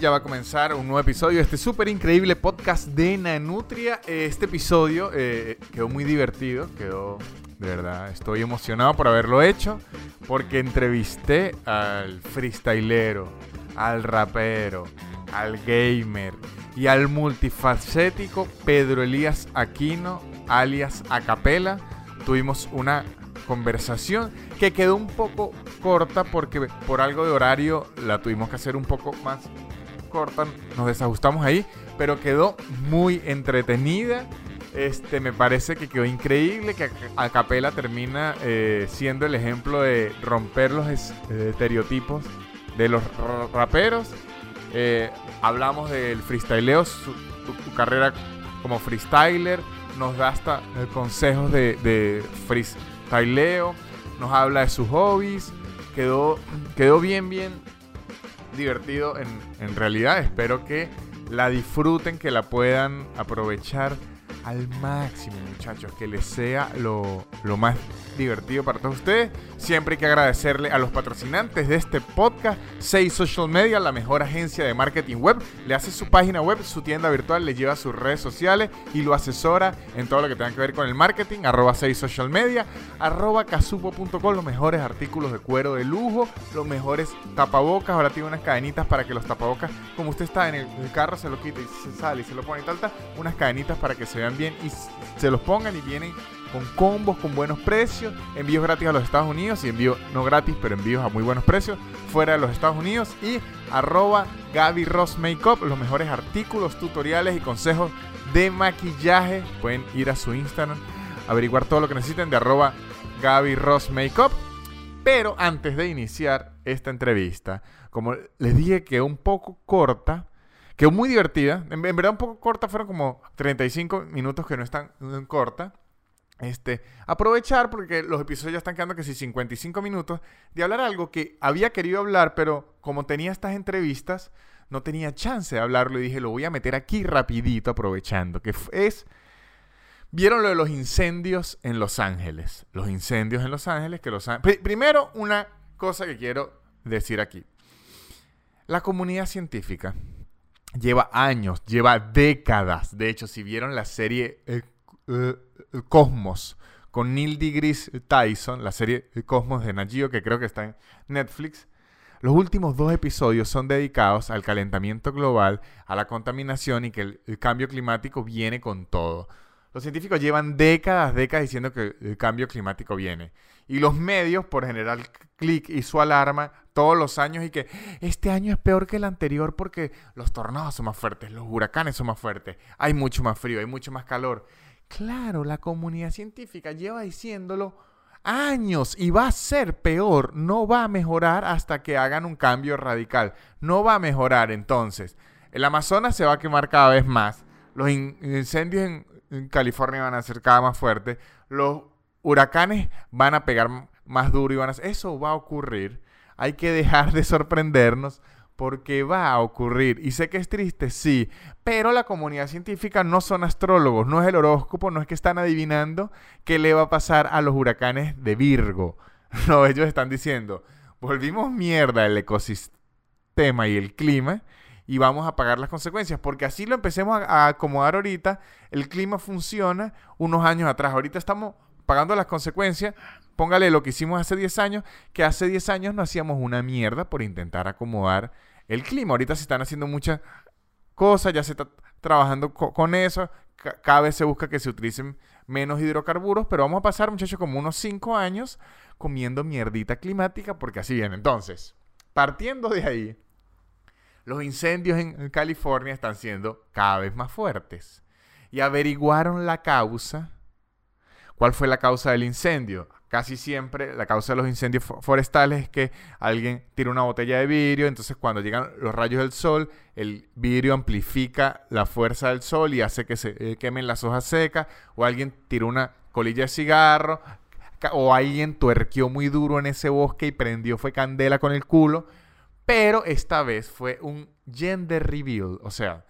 Ya va a comenzar un nuevo episodio de este súper increíble podcast de Nanutria. Este episodio eh, quedó muy divertido, quedó de verdad, estoy emocionado por haberlo hecho, porque entrevisté al freestylero, al rapero, al gamer y al multifacético Pedro Elías Aquino, alias Acapela. Tuvimos una conversación que quedó un poco corta porque por algo de horario la tuvimos que hacer un poco más nos desajustamos ahí, pero quedó muy entretenida. Este, me parece que quedó increíble, que Acapela termina eh, siendo el ejemplo de romper los estereotipos de los raperos. Eh, hablamos del freestyleo, su, carrera como freestyler, nos da hasta consejos de, de freestyleo, nos habla de sus hobbies, quedó, quedó bien, bien divertido en, en realidad. Espero que la disfruten, que la puedan aprovechar al máximo, muchachos. Que les sea lo, lo más divertido para todos ustedes. Siempre hay que agradecerle a los patrocinantes de este podcast, 6 Social Media, la mejor agencia de marketing web. Le hace su página web, su tienda virtual, le lleva sus redes sociales y lo asesora en todo lo que tenga que ver con el marketing. Arroba 6 Social Media, arroba casupo.com, los mejores artículos de cuero de lujo, los mejores tapabocas. Ahora tiene unas cadenitas para que los tapabocas, como usted está en el, carro, se lo quita y se sale y se lo pone y tal, tal, unas cadenitas para que se vean y se los pongan y vienen con combos, con buenos precios, envíos gratis a los Estados Unidos y envíos no gratis, pero envíos a muy buenos precios fuera de los Estados Unidos y arroba Gaby Ross los mejores artículos, tutoriales y consejos de maquillaje. Pueden ir a su Instagram, averiguar todo lo que necesiten de arroba Gaby. Pero antes de iniciar esta entrevista, como les dije que un poco corta, que muy divertida, en, verdad un poco corta, fueron como 35 minutos que no están en corta este, aprovechar, porque los episodios ya están quedando que si 55 minutos, de hablar algo que había querido hablar, pero como tenía estas entrevistas, no tenía chance de hablarlo y dije, lo voy a meter aquí rapidito, aprovechando, que es... Vieron lo de los incendios en Los Ángeles. Los incendios en Los Ángeles, que Los Ángeles... Primero, una cosa que quiero decir aquí. La comunidad científica lleva años, lleva décadas. De hecho, si vieron la serie eh, eh, Cosmos con Neil deGrasse Tyson, la serie Cosmos de Nagio, que creo que está en Netflix. Los últimos dos episodios son dedicados al calentamiento global, a la contaminación y que el, cambio climático viene con todo. Los científicos llevan décadas, décadas diciendo que el cambio climático viene. Y los medios, por general, clic y su alarma todos los años y que este año es peor que el anterior porque los tornados son más fuertes, los huracanes son más fuertes, hay mucho más frío, hay mucho más calor. Claro, la comunidad científica lleva diciéndolo años y va a ser peor, no va a mejorar hasta que hagan un cambio radical, no va a mejorar entonces. El Amazonas se va a quemar cada vez más, los incendios en, California van a ser cada más fuertes, los huracanes van a pegar más duro y van a... Eso va a ocurrir, hay que dejar de sorprendernos porque va a ocurrir. Y sé que es triste, sí, pero la comunidad científica no son astrólogos, no es el horóscopo, no es que están adivinando qué le va a pasar a los huracanes de Virgo. No, ellos están diciendo, volvimos mierda el ecosistema y el clima y vamos a pagar las consecuencias, porque así lo empecemos a, acomodar ahorita, el clima funciona unos años atrás, ahorita estamos pagando las consecuencias, póngale lo que hicimos hace 10 años, que hace 10 años no hacíamos una mierda por intentar acomodar el clima. Ahorita se están haciendo muchas cosas, ya se está trabajando con eso, cada vez se busca que se utilicen menos hidrocarburos, pero vamos a pasar, muchachos, como unos 5 años comiendo mierdita climática, porque así viene. Entonces, partiendo de ahí, los incendios en California están siendo cada vez más fuertes. Y averiguaron la causa ¿Cuál fue la causa del incendio? Casi siempre la causa de los incendios forestales es que alguien tira una botella de vidrio, entonces cuando llegan los rayos del sol, el vidrio amplifica la fuerza del sol y hace que se eh, quemen las hojas secas, o alguien tira una colilla de cigarro, o alguien tuerqueó muy duro en ese bosque y prendió fue candela con el culo, pero esta vez fue un gender reveal, o sea,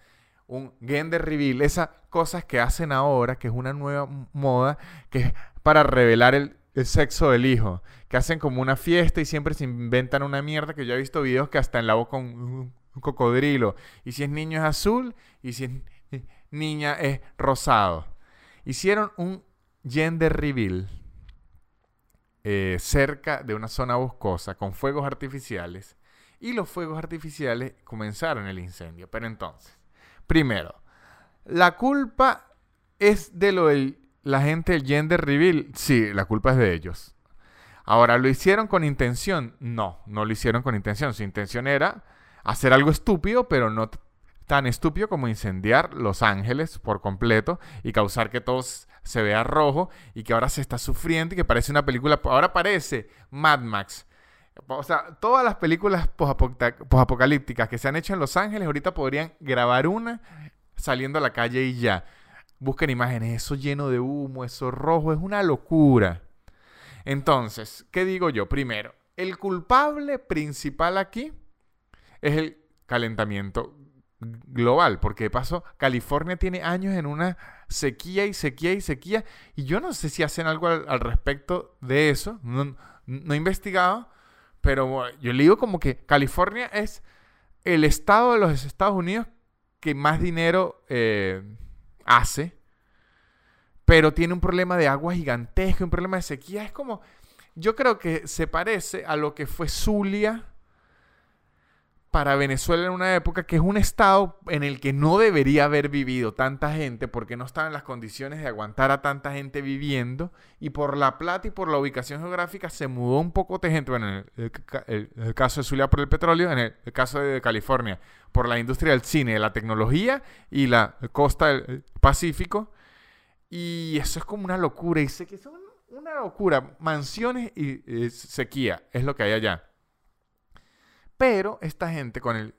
un gender reveal, esas cosas que hacen ahora, que es una nueva moda, que es para revelar el, sexo del hijo, que hacen como una fiesta y siempre se inventan una mierda, que yo he visto videos que hasta en la boca un, cocodrilo. Y si es niño es azul. Y si es niña es rosado. Hicieron un gender reveal eh, cerca de una zona boscosa con fuegos artificiales. Y los fuegos artificiales comenzaron el incendio. Pero entonces, primero, la culpa es de lo del la gente del gender reveal, sí, la culpa es de ellos. Ahora, ¿lo hicieron con intención? No, no lo hicieron con intención. Su intención era hacer algo estúpido, pero no tan estúpido como incendiar Los Ángeles por completo y causar que todo se vea rojo y que ahora se está sufriendo y que parece una película, ahora parece Mad Max. O sea, todas las películas posapocalípticas que se han hecho en Los Ángeles ahorita podrían grabar una saliendo a la calle y ya. Busquen imágenes, eso lleno de humo, eso rojo, es una locura. Entonces, ¿qué digo yo? Primero, el culpable principal aquí es el calentamiento global, porque de paso California tiene años en una sequía y sequía y sequía, y yo no sé si hacen algo al, respecto de eso, no, he investigado, pero yo le digo como que California es el estado de los Estados Unidos que más dinero eh, hace, pero tiene un problema de agua gigantesco, un problema de sequía. Es como, yo creo que se parece a lo que fue Zulia para Venezuela en una época que es un estado en el que no debería haber vivido tanta gente porque no estaba en las condiciones de aguantar a tanta gente viviendo y por la plata y por la ubicación geográfica se mudó un poco de gente, bueno, en el, caso de Zulia por el petróleo, en el, caso de California por la industria del cine, la tecnología y la costa del Pacífico. Y eso es como una locura. Y sé que es una locura, mansiones y sequía es lo que hay allá. Pero esta gente con el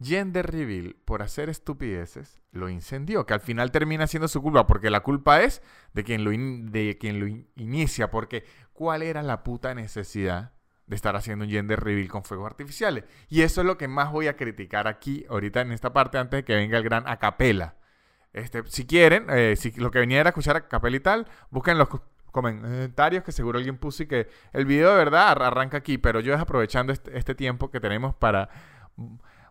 gender reveal por hacer estupideces lo incendió, que al final termina siendo su culpa, porque la culpa es de quien lo, de quien lo inicia, porque ¿cuál era la puta necesidad de estar haciendo un gender reveal con fuegos artificiales? Y eso es lo que más voy a criticar aquí, ahorita en esta parte, antes de que venga el gran acapela. Este, si quieren, eh, si lo que venía era escuchar acapela y tal, busquen los comentarios que seguro alguien puso y que el video de verdad arranca aquí, pero yo es aprovechando este, este tiempo que tenemos para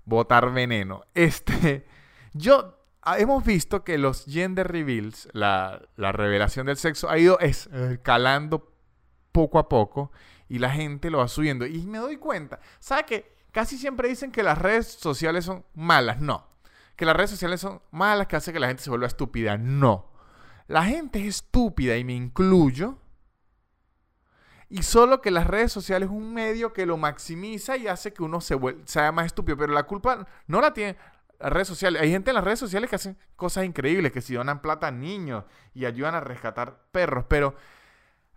botar veneno. Este, yo ah, hemos visto que los gender reveals, la, la revelación del sexo, ha ido escalando poco a poco y la gente lo va subiendo. Y me doy cuenta, ¿sabe que casi siempre dicen que las redes sociales son malas? No. Que las redes sociales son malas, que hace que la gente se vuelva estúpida. No. La gente es estúpida y me incluyo. Y solo que las redes sociales es un medio que lo maximiza y hace que uno se sea más estúpido. Pero la culpa no la tiene las redes sociales. Hay gente en las redes sociales que hacen cosas increíbles, que si donan plata a niños y ayudan a rescatar perros. Pero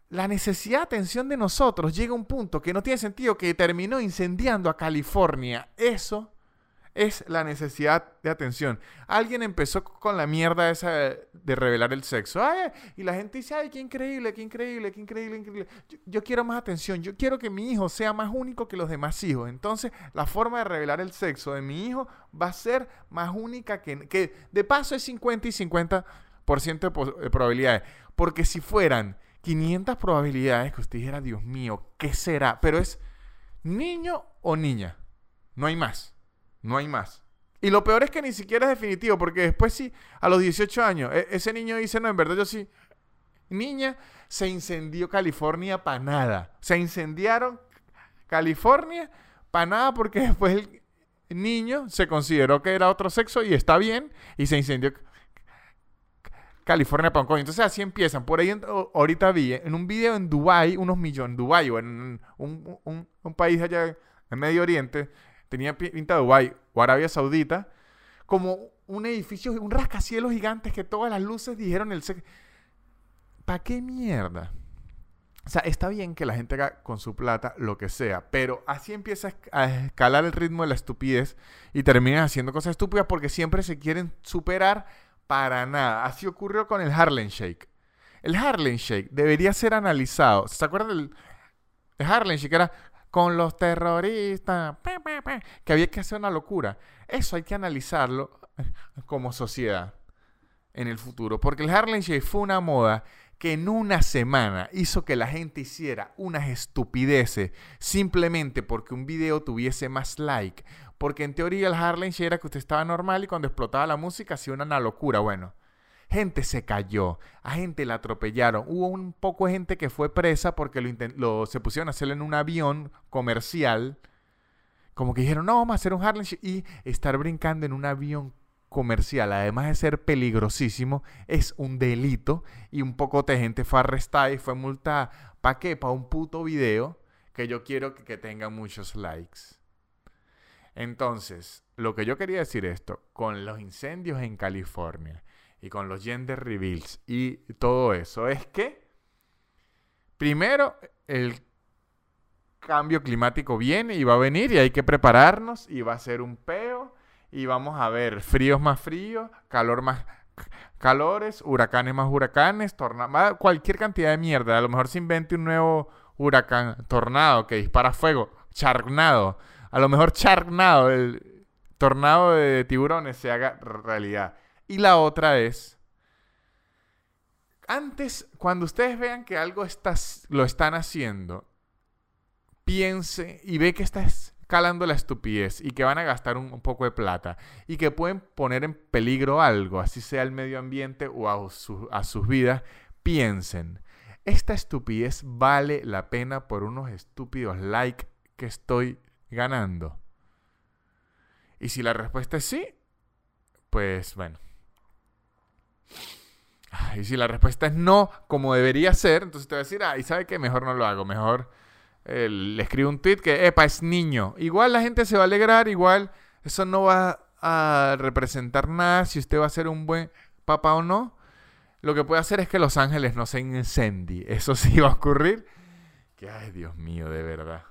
la necesidad de atención de nosotros llega a un punto que no tiene sentido, que terminó incendiando a California. Eso es la necesidad de atención. Alguien empezó con la mierda esa de, revelar el sexo. y la gente dice, ay, qué increíble, qué increíble, qué increíble, increíble. Yo, quiero más atención. Yo quiero que mi hijo sea más único que los demás hijos. Entonces, la forma de revelar el sexo de mi hijo va a ser más única que... que de paso es 50 y 50% de, de probabilidades. Porque si fueran 500 probabilidades que usted dijera, Dios mío, ¿qué será? Pero es niño o niña. No hay más. No hay más. Y lo peor es que ni siquiera es definitivo, porque después sí, a los 18 años, e-, ese niño dice, no, en verdad yo sí. Niña, se incendió California para nada. Se incendiaron California para nada porque después el niño se consideró que era otro sexo y está bien y se incendió California para un Entonces así empiezan. Por ahí ahorita vi en un video en Dubai unos millones, Dubai o en un, un, un país allá en Medio Oriente, tenía pinta de Dubái o Arabia Saudita, como un edificio, un rascacielos gigante que todas las luces dijeron el... ¿Para qué mierda? O sea, está bien que la gente haga con su plata lo que sea, pero así empieza a escalar el ritmo de la estupidez y terminan haciendo cosas estúpidas porque siempre se quieren superar para nada. Así ocurrió con el Harlem Shake. El Harlem Shake debería ser analizado. ¿Se acuerdan del el Harlem Shake? Era con los terroristas, que había que hacer una locura. Eso hay que analizarlo como sociedad en el futuro, porque el Harlem Shake fue una moda que en una semana hizo que la gente hiciera unas estupideces simplemente porque un video tuviese más like. Porque en teoría el Harlem Shake era que usted estaba normal y cuando explotaba la música hacía una locura. Bueno, gente se cayó, a gente la atropellaron. Hubo un poco de gente que fue presa porque lo, se pusieron a hacerlo en un avión comercial. Como que dijeron, no, vamos a hacer un Harlem. Y estar brincando en un avión comercial, además de ser peligrosísimo, es un delito y un poco de gente fue arrestada y fue multada. ¿Para qué? Para un puto video que yo quiero que, tenga muchos likes. Entonces, lo que yo quería decir esto, con los incendios en California y con los gender reveals y todo eso, es que, primero, el cambio climático viene y va a venir y hay que prepararnos y va a ser un peo y vamos a ver fríos más fríos, calor más calores, huracanes más huracanes, tornado, cualquier cantidad de mierda. A lo mejor se invente un nuevo huracán, tornado que dispara fuego, charnado. A lo mejor charnado, el tornado de tiburones se haga realidad. Y la otra es, antes, cuando ustedes vean que algo está, lo están haciendo, piense y ve que está calando la estupidez y que van a gastar un, poco de plata y que pueden poner en peligro algo, así sea el medio ambiente o a, a sus vidas, piensen, ¿esta estupidez vale la pena por unos estúpidos likes que estoy ganando? Y si la respuesta es sí, pues bueno. Y si la respuesta es no, como debería ser, entonces te va a decir, ah, y sabe que mejor no lo hago, mejor le escribe un tweet que, epa, es niño. Igual la gente se va a alegrar, igual eso no va a representar nada si usted va a ser un buen papá o no. Lo que puede hacer es que Los Ángeles no se incendie. Eso sí va a ocurrir. Que, ay, Dios mío, de verdad.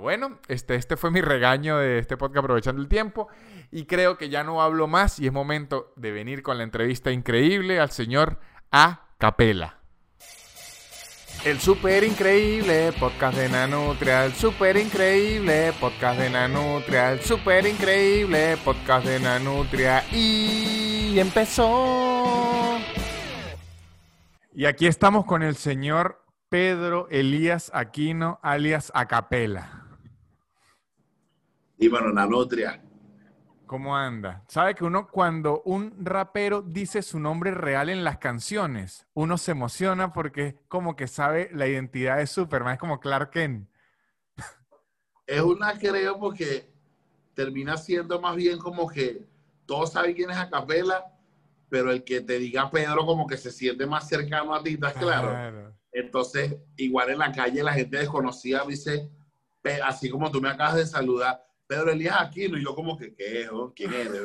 Bueno, este, este fue mi regaño de este podcast aprovechando el tiempo. Y creo que ya no hablo más y es momento de venir con la entrevista increíble al señor A. Capela. El super increíble podcast de Nanutria, el super increíble podcast de Nanutria, el super increíble podcast de Nanutria y empezó. Y aquí estamos con el señor Pedro Elías Aquino, alias Acapela. Y bueno, Nanutria, ¿Cómo anda? Sabe que uno cuando un rapero dice su nombre real en las canciones, uno se emociona porque como que sabe la identidad de Superman, es como Clark Kent. Es una creo porque termina siendo más bien como que todos saben quién es Acapela, pero el que te diga Pedro como que se siente más cercano a ti, ¿estás claro? claro. Entonces, igual en la calle la gente desconocida dice, así como tú me acabas de saludar, Pedro Elías Aquino, y yo como que, ¿qué? Oh? ¿Quién eres?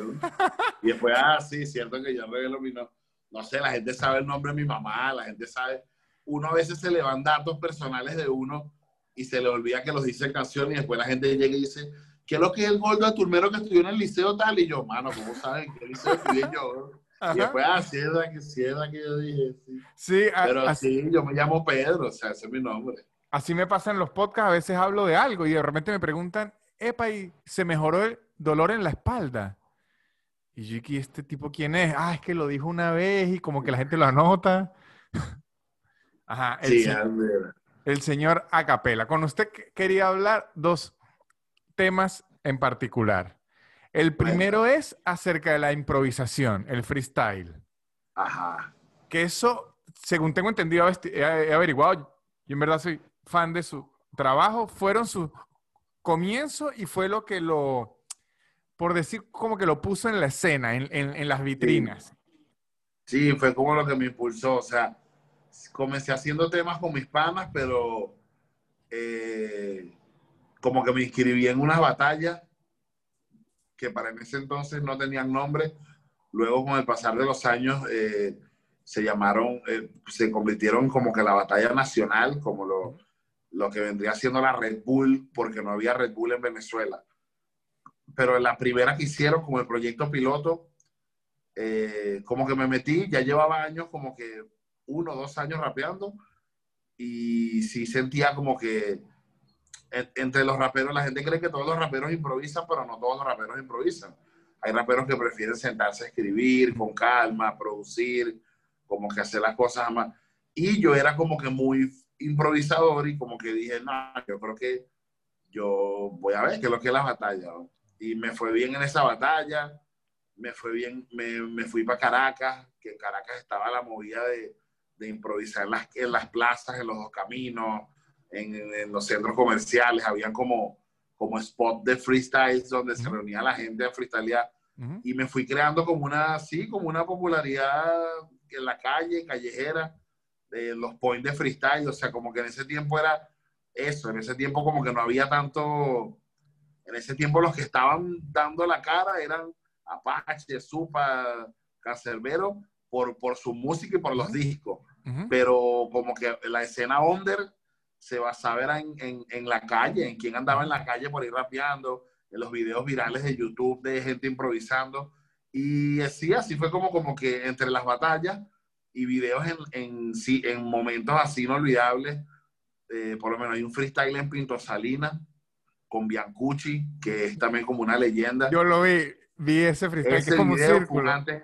y después, ah, sí, cierto que yo revelo mi nombre. No sé, la gente sabe el nombre de mi mamá, la gente sabe. Uno a veces se le van datos personales de uno y se le olvida que los dice en canción y después la gente llega y dice, ¿qué es lo que es el gordo de Turmero que estudió en el liceo tal? Y yo, mano, ¿cómo saben qué liceo estudié yo? Y después, ah, sí, que, sí, que yo dije, sí. sí Pero así, yo me llamo Pedro, o sea, ese es mi nombre. Así me pasa en los podcasts, a veces hablo de algo y de repente me preguntan, epa, y se mejoró el dolor en la espalda. Y yo, ¿y este tipo quién es? Ah, es que lo dijo una vez y como que la gente lo anota. Ajá, el, sí, señor, el señor Acapela. Con usted quería hablar dos temas en particular. El primero es acerca de la improvisación, el freestyle. Ajá. Que eso, según tengo entendido, he averiguado, yo en verdad soy fan de su trabajo, fueron sus comienzo y fue lo que lo, por decir, como que lo puso en la escena, en, las vitrinas. Sí. fue como lo que me impulsó. O sea, comencé haciendo temas con mis panas, pero eh, como que me inscribí en unas batallas que para ese entonces no tenían nombre. Luego, con el pasar de los años, eh, se llamaron, eh, se convirtieron como que la batalla nacional, como lo, lo que vendría siendo la Red Bull, porque no había Red Bull en Venezuela. Pero en la primera que hicieron, como el proyecto piloto, eh, como que me metí, ya llevaba años, como que uno o dos años rapeando, y sí sentía como que entre los raperos, la gente cree que todos los raperos improvisan, pero no todos los raperos improvisan. Hay raperos que prefieren sentarse a escribir con calma, producir, como que hacer las cosas más Y yo era como que muy improvisador y como que dije, no, yo creo que yo voy a ver qué es lo que es la batalla. Y me fue bien en esa batalla, me fue bien, me, me fui para Caracas, que en Caracas estaba la movida de, de improvisar en las, en las plazas, en los dos caminos, en, en los centros comerciales, habían como, como spot de freestyles donde se reunía la gente a freestylear. Y me fui creando como una, sí, como una popularidad en la calle, callejera, de los points de freestyle. O sea, como que en ese tiempo era eso, en ese tiempo como que no había tanto, en ese tiempo los que estaban dando la cara eran Apache, Supa, Cancerbero, por, por su música y por los discos. Pero como que la escena under se basaba en, en, en, la calle, en quién andaba en la calle por ir rapeando, en los videos virales de YouTube de gente improvisando. Y así, así fue como, como que entre las batallas y videos en, en, en momentos así inolvidables, eh, por lo menos hay un freestyle en Pinto Salina con Biancucci, que es también como una leyenda. Yo lo vi, vi ese freestyle ese que es como video un fue antes,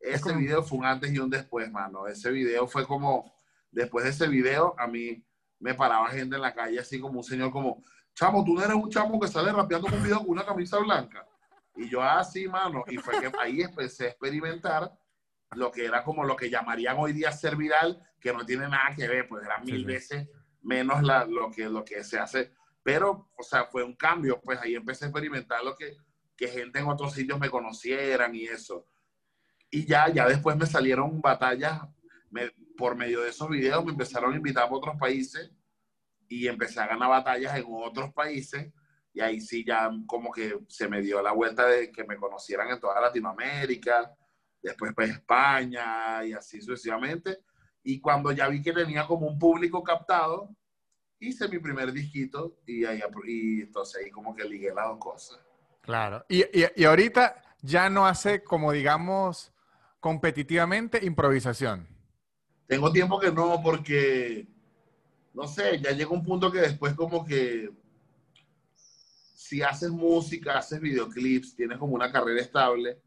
ese como... video fue un antes y un después, mano. Ese video fue como, después de ese video, a mí me paraba gente en la calle así como un señor como, chamo, tú no eres un chamo que sale rapeando con un video con una camisa blanca. Y yo así, ah, mano, y fue que ahí empecé a experimentar lo que era como lo que llamarían hoy día ser viral, que no tiene nada que ver, pues era mil sí, veces menos la, lo, que, lo que se hace. Pero, o sea, fue un cambio, pues ahí empecé a experimentar lo que, que gente en otros sitios me conocieran y eso. Y ya, ya después me salieron batallas, me, por medio de esos videos me empezaron a invitar a otros países y empecé a ganar batallas en otros países y ahí sí ya como que se me dio la vuelta de que me conocieran en toda Latinoamérica, después pues España y así sucesivamente. Y cuando ya vi que tenía como un público captado, hice mi primer disquito y, ahí, y entonces ahí como que ligué las dos cosas. Claro. Y, y, y ahorita ya no hace como digamos competitivamente improvisación. Tengo tiempo que no porque, no sé, ya llega un punto que después como que si haces música, haces videoclips, tienes como una carrera estable,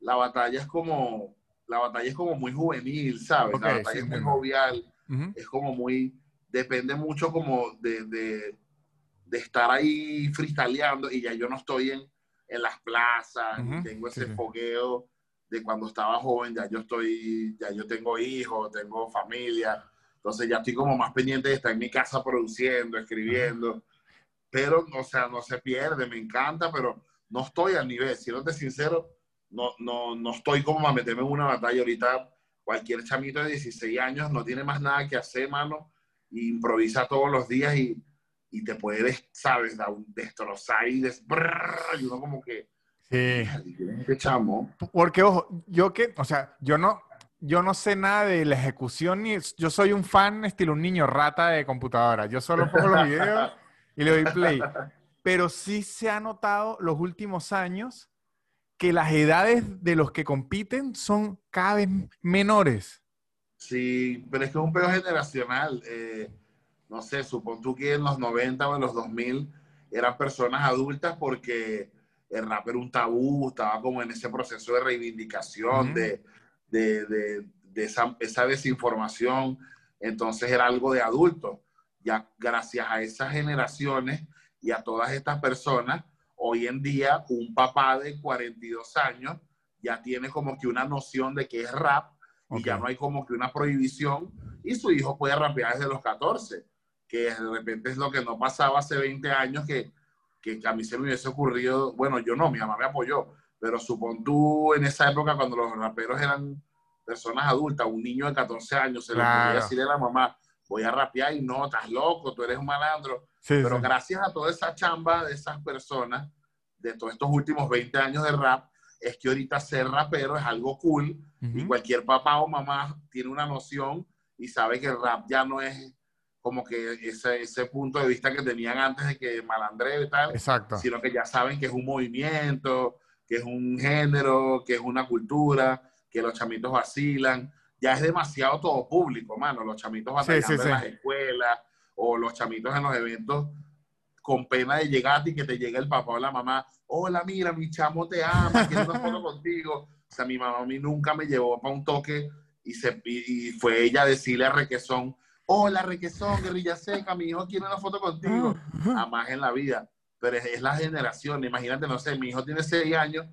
la batalla es como, la batalla es como muy juvenil, ¿sabes? Okay, la batalla sí, es muy jovial, uh -huh. es como muy, depende mucho como de, de, de, estar ahí freestyleando y ya yo no estoy en, en las plazas, uh -huh. tengo ese sí, fogueo de cuando estaba joven, ya yo estoy, ya yo tengo hijos, tengo familia, entonces ya estoy como más pendiente de estar en mi casa produciendo, escribiendo, pero, o sea, no se pierde, me encanta, pero no estoy al nivel, siéndote sincero, no, no, no estoy como a meterme en una batalla. Ahorita. Cualquier chamito de 16 años no tiene más nada que hacer, mano, y improvisa todos los días y, y te puede, sabes, destrozar y, des, y uno como que... Sí. ¿Qué chamo? Porque, ojo, yo que, o sea, yo no, yo no sé nada de la ejecución ni yo soy un fan estilo un niño rata de computadora. Yo solo pongo los videos y le doy play. Pero sí se ha notado los últimos años que las edades de los que compiten son cada vez menores. Sí, pero es que es un pedo generacional. Eh, no sé, supón tú que en los 90 o en los 2000 eran personas adultas porque el rap era un tabú, estaba como en ese proceso de reivindicación, uh -huh. de, de, de, de esa, esa, desinformación. Entonces era algo de adultos. Ya gracias a esas generaciones y a todas estas personas, hoy en día un papá de 42 años ya tiene como que una noción de que es rap okay. y ya no hay como que una prohibición y su hijo puede rapear desde los 14, que de repente es lo que no pasaba hace 20 años que, que a mí se me hubiese ocurrido, bueno, yo no, mi mamá me apoyó, pero supón tú en esa época cuando los raperos eran personas adultas, un niño de 14 años, se claro. le podía decirle a la mamá, voy a rapear y no, estás loco, tú eres un malandro. Sí, Pero sí. gracias a toda esa chamba de esas personas, de todos estos últimos 20 años de rap, es que ahorita ser rapero es algo cool uh -huh. y cualquier papá o mamá tiene una noción y sabe que el rap ya no es como que ese, ese punto de vista que tenían antes de que malandreo y tal, Exacto. sino que ya saben que es un movimiento, que es un género, que es una cultura, que los chamitos vacilan ya es demasiado todo público, mano. Los chamitos batallando sí, sí, sí. en las escuelas o los chamitos en los eventos con pena de llegar y que te llegue el papá o la mamá. Hola, mira, mi chamo te ama, quiero una foto contigo. O sea, mi mamá a mí nunca me llevó para un toque y, se, y, y fue ella a decirle a Requesón, hola Requesón, guerrilla seca, mi hijo quiere una foto contigo. Jamás en la vida. Pero es, es la generación, imagínate, no sé, mi hijo tiene 6 años,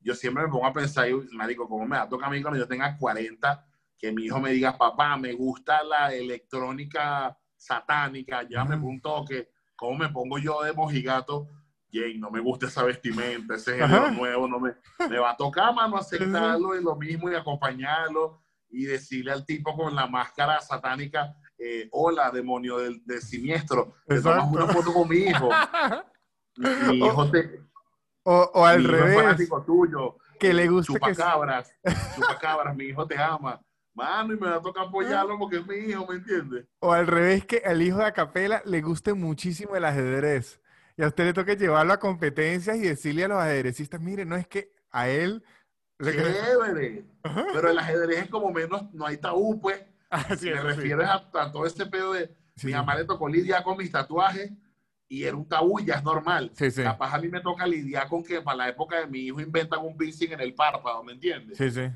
yo siempre me pongo a pensar, y, marico, ¿cómo me va a tocar a mí cuando yo tenga 40? Que mi hijo me diga, papá, me gusta la electrónica satánica, ya me un toque, ¿cómo me pongo yo de mojigato? Jay, no me gusta esa vestimenta, ese género nuevo, no me, me va a tocar, mano, aceptarlo y lo mismo y acompañarlo y decirle al tipo con la máscara satánica, eh, hola, demonio del, del siniestro, te tomas una foto con mi hijo. Mi, mi hijo te, O, o al mi hijo revés, fanático tuyo. que le guste que... Chupacabras, chupacabras, mi hijo te ama. Mano, y me va a tocar apoyarlo porque es mi hijo, ¿me entiendes? O al revés, que al hijo de Acapela le guste muchísimo el ajedrez. Y a usted le toca llevarlo a competencias y decirle a los ajedrecistas, mire, no es que a él... le- Chévere. Pero el ajedrez es como menos, no hay tabú, pues. Ah, sí, me sí. refieres a, a todo ese pedo de Sí, mi mamá le tocó lidiar con mis tatuajes y era un tabú, ya es normal. Sí, sí. Capaz a mí me toca lidiar con que para la época de mi hijo inventan un piercing en el párpado, ¿me entiendes? Sí, sí.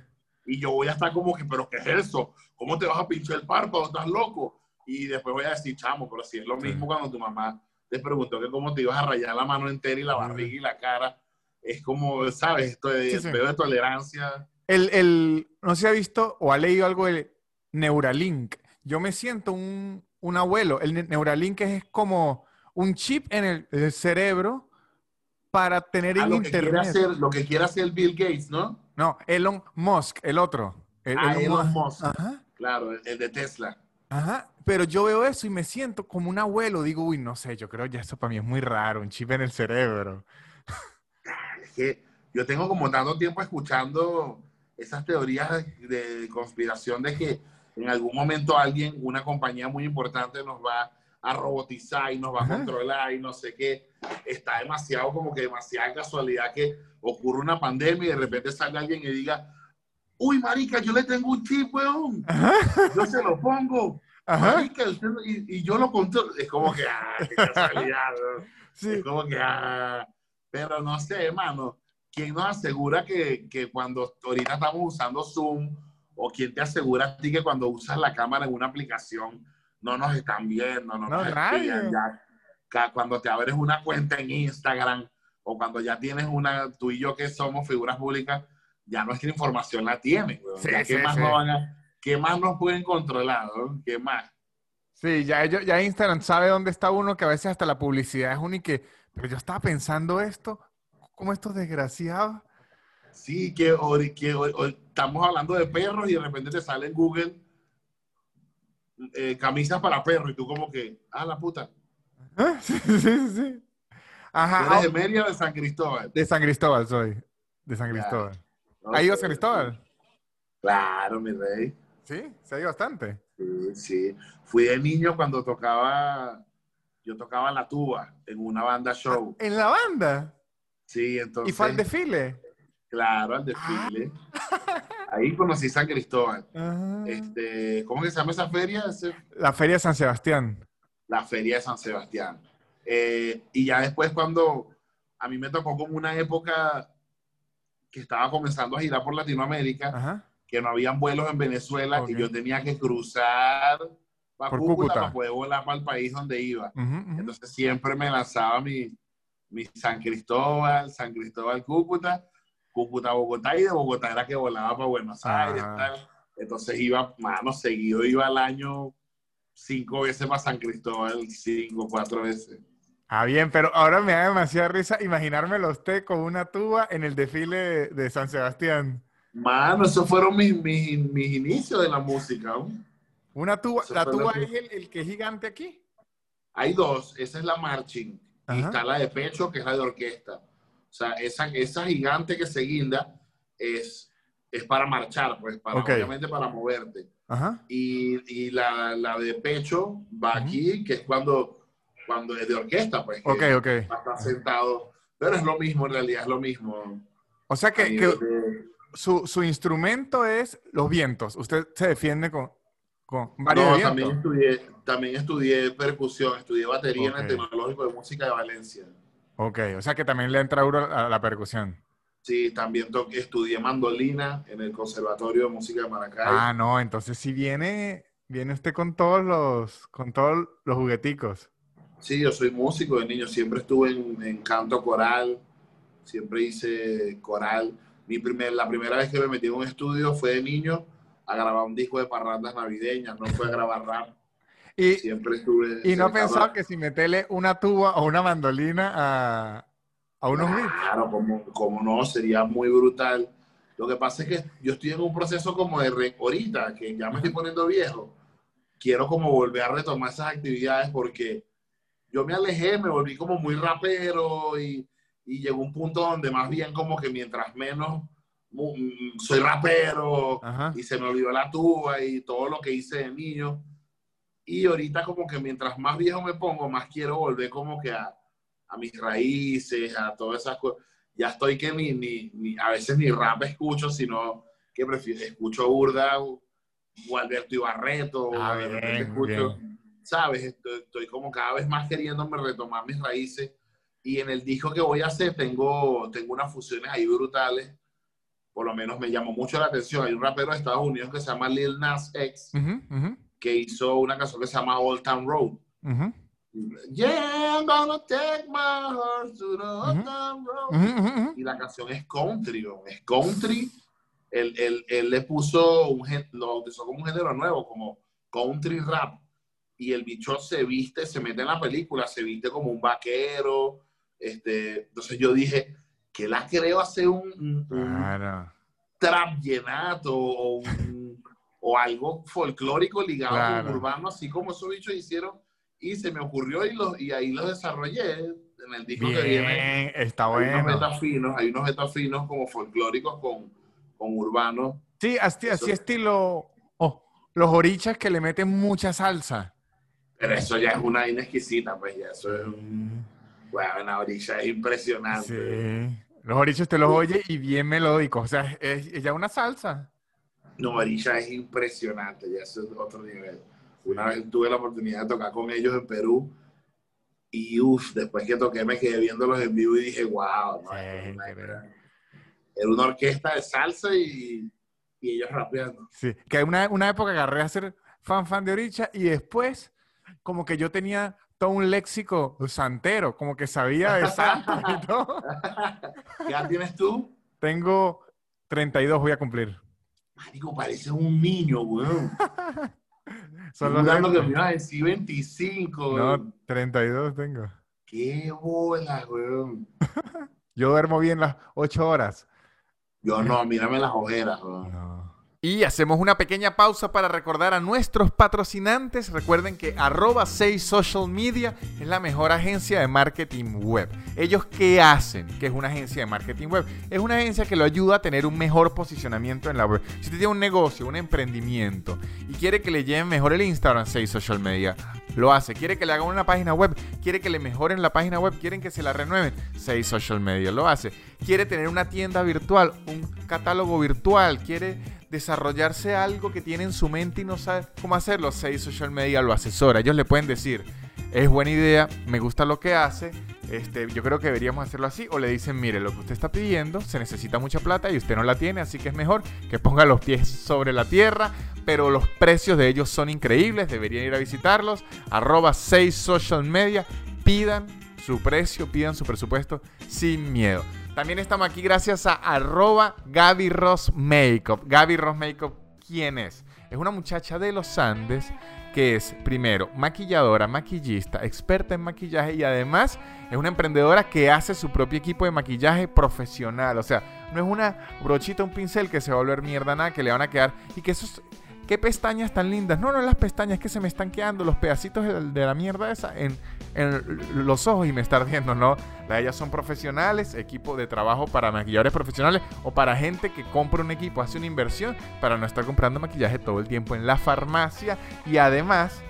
Y yo voy a estar como que, pero ¿qué es eso? ¿Cómo te vas a pinchar el párpado? ¿Estás loco? Y después voy a decir, chamo, pero si es lo Sí. mismo cuando tu mamá te preguntó que cómo te ibas a rayar la mano entera y la barriga y la cara. Es como, ¿sabes? Esto de, sí. pedo de tolerancia. El, el, no sé si ha visto o ha leído algo de Neuralink. Yo me siento un, un abuelo. El ne- Neuralink es como un chip en el, el cerebro para tener Ah, en lo, que quiere internet. hacer, lo que quiere hacer Bill Gates, ¿no? No, Elon Musk, el otro. El- Ah, Elon Musk. Ajá, Claro, el, el de Tesla. ajá. Pero yo veo eso y me siento como un abuelo. Digo, uy, no sé, yo creo ya eso para mí es muy raro, un chip en el cerebro. Es que yo tengo como tanto tiempo escuchando esas teorías de conspiración de que en algún momento alguien, una compañía muy importante nos va a robotizar y nos va a controlar y no sé qué. Está demasiado como que demasiada casualidad que ocurre una pandemia y de repente salga alguien y diga, uy, marica, yo le tengo un chip, weón. Ajá, Yo se lo pongo. ajá. Marica, usted lo- y, y yo lo controlo. Es como que, ah, qué casualidad, weón. Sí. Es como que, ah, pero no sé, hermano, ¿quién nos asegura que, que cuando ahorita estamos usando Zoom o quién te asegura a ti que cuando usas la cámara en una aplicación no nos están viendo, no, No, nos espían ya? Cuando te abres una cuenta en Instagram o cuando ya tienes una, tú y yo que somos figuras públicas, ya nuestra información la tienen. Sí, Ya, ¿qué, sí, más sí. a- ¿Qué más nos pueden controlar? weón? ¿Qué más? Sí, ya, ellos- ya Instagram sabe dónde está uno, que a veces hasta la publicidad es única. Pero yo estaba pensando esto, como estos desgraciados. Sí, que, ori- que ori- estamos hablando de perros y de repente te sale en Google eh, camisas para perros y tú como que, ah, la puta, ¿Ah? Sí, sí, sí. ¿tú Ajá, eres ah, de Mérida de San Cristóbal? de San Cristóbal soy, de San Claro. Cristóbal. Ok, ¿Ha ido a San Cristóbal? Claro, mi rey. Sí, se ha ido bastante. Sí, sí. Fui de niño cuando tocaba, yo tocaba la tuba en una banda show. ¿En la banda? Sí, ¿Y entonces, fue al desfile? Claro, al desfile. Ahí conocí San Cristóbal. Ah. Este, ¿Cómo que se llama esa feria? La Feria de San Sebastián. la feria de San Sebastián. Eh, y ya después cuando a mí me tocó como una época que estaba comenzando a girar por Latinoamérica, Ajá. que no habían vuelos en Venezuela Ok. y yo tenía que cruzar para Por Cúcuta, Cúcuta. para poder volar para el país donde iba. Entonces siempre me lanzaba mi, mi San Cristóbal, San Cristóbal, Cúcuta, Cúcuta, Bogotá, y de Bogotá era que volaba para Buenos Aires. Tal. Entonces iba, mano, seguido iba al año cinco veces para San Cristóbal, cinco, cuatro veces. Ah, bien, pero ahora me da demasiada risa imaginármelo a usted con una tuba en el desfile de, de San Sebastián. Mano, esos fueron mis, mis, mis inicios de la música. Una tuba, Eso la tuba es el, el que es gigante aquí. Hay dos, esa es la marching y está la de pecho, que es la de orquesta. O sea, esa, esa gigante que se guinda es, es para marchar, pues, para, Ok. obviamente para moverte. Ajá. Y, y la, la de pecho va Ujú. aquí, que es cuando, cuando es de orquesta, pues, Ok, ok. está sentado. Pero es lo mismo, en realidad es lo mismo. O sea que, que de- su, su instrumento es los vientos. Usted se defiende con, con varios No, vientos. también estudié, también estudié percusión, estudié batería en Ok. el Tecnológico de Música de Valencia. Ok, o sea que también le entra duro a la percusión. Sí, también estudié mandolina en el Conservatorio de Música de Maracay. Ah, no, entonces si viene, viene usted con todos los, con todos los jugueticos. Sí, yo soy músico de niño, siempre estuve en, en canto coral, siempre hice coral. Mi primer, la primera vez que me metí en un estudio fue de niño a grabar un disco de parrandas navideñas, no fue a grabar rap. Y, Siempre estuve. y no pensaba que si meterle una tuba o una mandolina a, a unos beats. Claro, como, como no, sería muy brutal. Lo que pasa es que yo estoy en un proceso como de re- ahorita, que ya me estoy poniendo viejo. Quiero como volver a retomar esas actividades porque yo me alejé, me volví como muy rapero y, y llegó un punto donde más bien como que mientras menos mu- mm, soy rapero Ajá. y se me olvidó la tuba y todo lo que hice de niño. Y ahorita como que mientras más viejo me pongo, más quiero volver como que a, a mis raíces, a todas esas cosas. Ya estoy que ni, ni, ni- a veces ni rap escucho, sino que prefiero, escucho burda, Gualberto Ibarreto, Ah, repente bien, escucho, ¿sabes? Estoy, estoy como cada vez más queriéndome retomar mis raíces. Y en el disco que voy a hacer tengo, tengo unas fusiones ahí brutales. Por lo menos me llamó mucho la atención. Hay un rapero de Estados Unidos que se llama Lil Nas X, Ujú, ujú, que hizo una canción que se llama Old Town Road. Yeah, I'm gonna take my horse to the Old. Town Road. Y la canción es country, es country. Él, él- él le puso, un, lo bautizó como un género nuevo, como country rap. Y el bicho se viste, se mete en la película, se viste como un vaquero. Este, entonces yo dije, que la creo hacer un, un- un Claro. trap llenato o, un- o algo folclórico ligado Claro. con urbano, así como esos bichos hicieron. Y se me ocurrió y, los, y ahí lo desarrollé en el disco que viene. Bien, está Hay unos bueno. betas finos, hay unos betas finos como folclóricos con, con urbanos. Sí, así, así Eso- estilo oh, los orichas que le meten mucha salsa. Pero eso ya es una vaina exquisita, pues ya eso es un... Bueno, una orilla es impresionante. Sí. Los orichas te los oye y bien melódicos. O sea, es, es ya una salsa. No, orilla es impresionante, ya eso es otro nivel. Una vez tuve la oportunidad de tocar con ellos en Perú y uff, después que toqué me quedé viéndolos en vivo y dije, wow, no, Sí, una- era una orquesta de salsa y, y ellos rapeando. Sí. Que una, una época agarré a ser fan fan de oricha y después como que yo tenía todo un léxico santero, como que sabía de santos y todo. ¿Qué edad tienes tú? Tengo 32, voy a cumplir. Marico, pareces un niño, weón. Los jurando que me ibas a decir 25. No, weón. 32 tengo. Qué bola, weón. Yo duermo bien las 8 horas. Yo no, mírame las ojeras, weón. No. Y hacemos una pequeña pausa para recordar a nuestros patrocinantes. Recuerden que arroba 6 Social Media es la mejor agencia de marketing web. ¿Ellos qué hacen? Que es una agencia de marketing web. Es una agencia que lo ayuda a tener un mejor posicionamiento en la web. Si usted tiene un negocio, un emprendimiento y quiere que le lleven mejor el Instagram 6 Social Media, lo hace. Quiere que le hagan una página web, quiere que le mejoren la página web, quieren que se la renueven, 6 Social Media lo hace. Quiere tener una tienda virtual, un catálogo virtual, quiere desarrollarse algo que tiene en su mente y no sabe cómo hacerlo, 6 Social Media lo asesora. Ellos le pueden decir, es buena idea, me gusta lo que hace, este, yo creo que deberíamos hacerlo así. O le dicen, mire, lo que usted está pidiendo se necesita mucha plata y usted no la tiene, así que es mejor que ponga los pies sobre la tierra. Pero los precios de ellos son increíbles, deberían ir a visitarlos. Arroba 6 Social Media, pidan su precio, pidan su presupuesto sin miedo. También estamos aquí gracias a arroba Gaby Ross Makeup. Gaby Ross Makeup, ¿quién es? Es una muchacha de los Andes que es, primero, maquilladora, maquillista, experta en maquillaje y además es una emprendedora que hace su propio equipo de maquillaje profesional. O sea, no es una brochita, un pincel que se va a volver mierda, nada, que le van a quedar y que esos... ¿Qué pestañas tan lindas? No, no las pestañas, que se me están quedando los pedacitos de, la mierda esa en, en los ojos y me está ardiendo, ¿no? Las de ellas son profesionales, equipo de trabajo para maquilladores profesionales o para gente que compra un equipo, hace una inversión para no estar comprando maquillaje todo el tiempo en la farmacia y además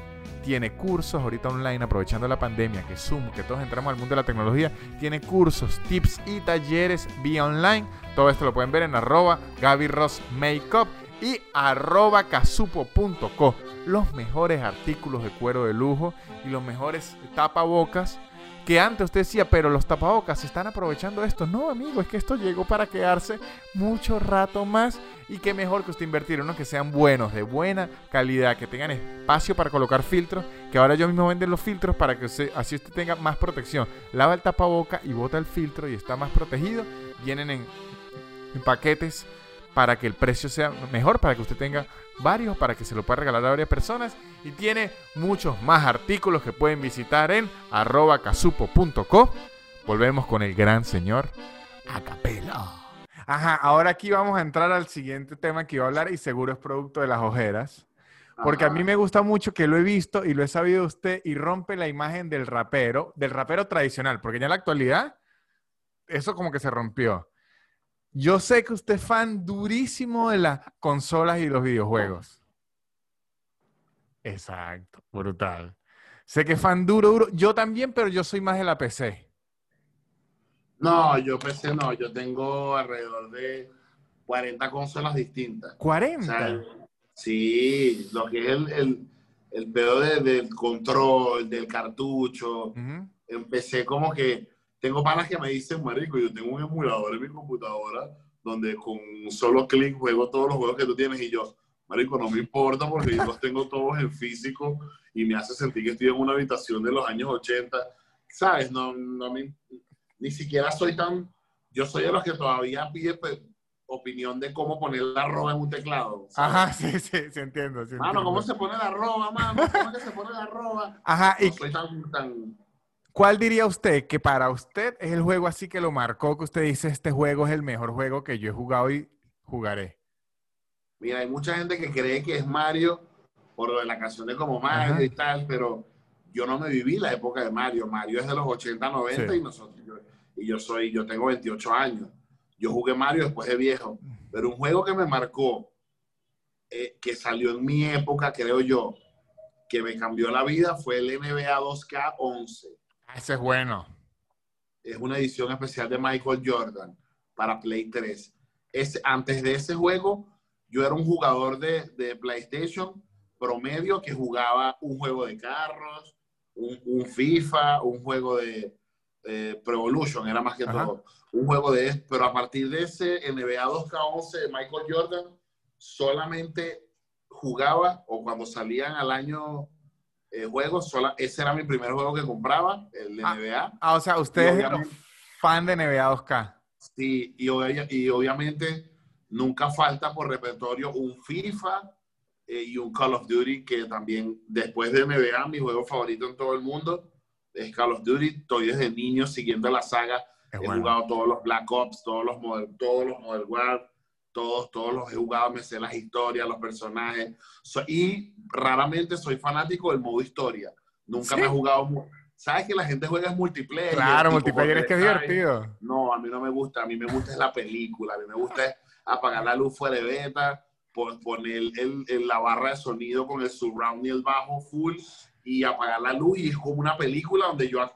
tiene cursos ahorita online aprovechando la pandemia, que Zoom, que todos entramos al mundo de la tecnología, tiene cursos, tips y talleres vía online. Todo esto lo pueden ver en arroba Gaby Ross Makeup y arroba casupo.co. Los mejores artículos de cuero de lujo y los mejores tapabocas que antes usted decía, pero los tapabocas se están aprovechando esto. No, amigo, es que esto llegó para quedarse mucho rato más y qué mejor que usted invertir en que sean buenos, de buena calidad, que tengan espacio para colocar filtros, que ahora yo mismo venden los filtros para que así usted tenga más protección. Lava el tapaboca y bota el filtro y está más protegido. Vienen en, en paquetes para que el precio sea mejor, para que usted tenga varios, para que se lo pueda regalar a varias personas. Y tiene muchos más artículos que pueden visitar en arroba casupo.co. Volvemos con el gran señor Acapela. Ajá, ahora aquí vamos a entrar al siguiente tema que iba a hablar y seguro es producto de las ojeras. Porque a mí me gusta mucho que lo he visto y lo he sabido usted y rompe la imagen del rapero, del rapero tradicional, porque ya en la actualidad eso como que se rompió. Yo sé que usted es fan durísimo de las consolas y los videojuegos. Exacto, brutal. Sé que es fan duro, duro. Yo también, pero yo soy más de la PC. No, yo PC no. Yo tengo alrededor de 40 consolas distintas. ¿40? sí, lo que es el, el, pedo del control, del cartucho. Empecé como que tengo panas que me dicen, marico, yo tengo un emulador en mi computadora donde con un solo clic juego todos los juegos que tú tienes y yo, marico, no me importa porque yo los tengo todos en físico y me hace sentir que estoy en una habitación de los años 80. ¿Sabes? No, no me, ni siquiera soy tan... Yo soy de los que todavía pide pues, opinión de cómo poner la arroba en un teclado. Ajá, sí, sí, sí entiendo. mano, ¿cómo se pone la arroba, mano? ¿Cómo que se pone la arroba? Ajá, no y... soy tan, tan ¿Cuál diría usted que para usted es el juego así que lo marcó, que usted dice, este juego es el mejor juego que yo he jugado y jugaré? Mira, hay mucha gente que cree que es Mario por lo de la canción de como Mario y tal, pero yo no me viví la época de Mario. Mario es de los 80, 90 y nosotros, yo, y yo soy, yo tengo 28 años. Yo jugué Mario después de viejo, pero un juego que me marcó, eh, que salió en mi época, creo yo, que me cambió la vida fue el NBA 2K11. Ese es bueno. Es una edición especial de Michael Jordan para Play 3. Es, antes de ese juego, yo era un jugador de, PlayStation promedio que jugaba un juego de carros, un, FIFA, un juego de, Pro Evolution, era más que todo. Un juego de pero a partir de ese NBA 2K11 de Michael Jordan, solamente jugaba o cuando salían al año eh, juegos. ese era mi primer juego que compraba, el de ah, NBA. Ah, o sea, usted es fan de NBA 2K. Sí, y, y, obviamente nunca falta por repertorio un FIFA eh, y un Call of Duty, que también después de NBA, mi juego favorito en todo el mundo es Call of Duty. Estoy desde niño siguiendo la saga. He jugado todos los Black Ops, todos los Model, todos los Model War, todos, todos los he jugado, me sé las historias, los personajes. y raramente soy fanático del modo historia. Nunca me he jugado. ¿Sabes que la gente juega en multiplayer? Claro, multiplayer es que es divertido. No, a mí no me gusta. A mí me gusta es la película. A mí me gusta apagar la luz fuera de beta, poner el, la barra de sonido con el surround y el bajo full y apagar la luz. Y es como una película donde yo,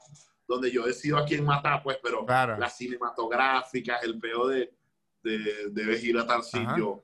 donde yo decido a quién matar, pues, pero las cinematográficas, el peo de de debes ir a tal sitio,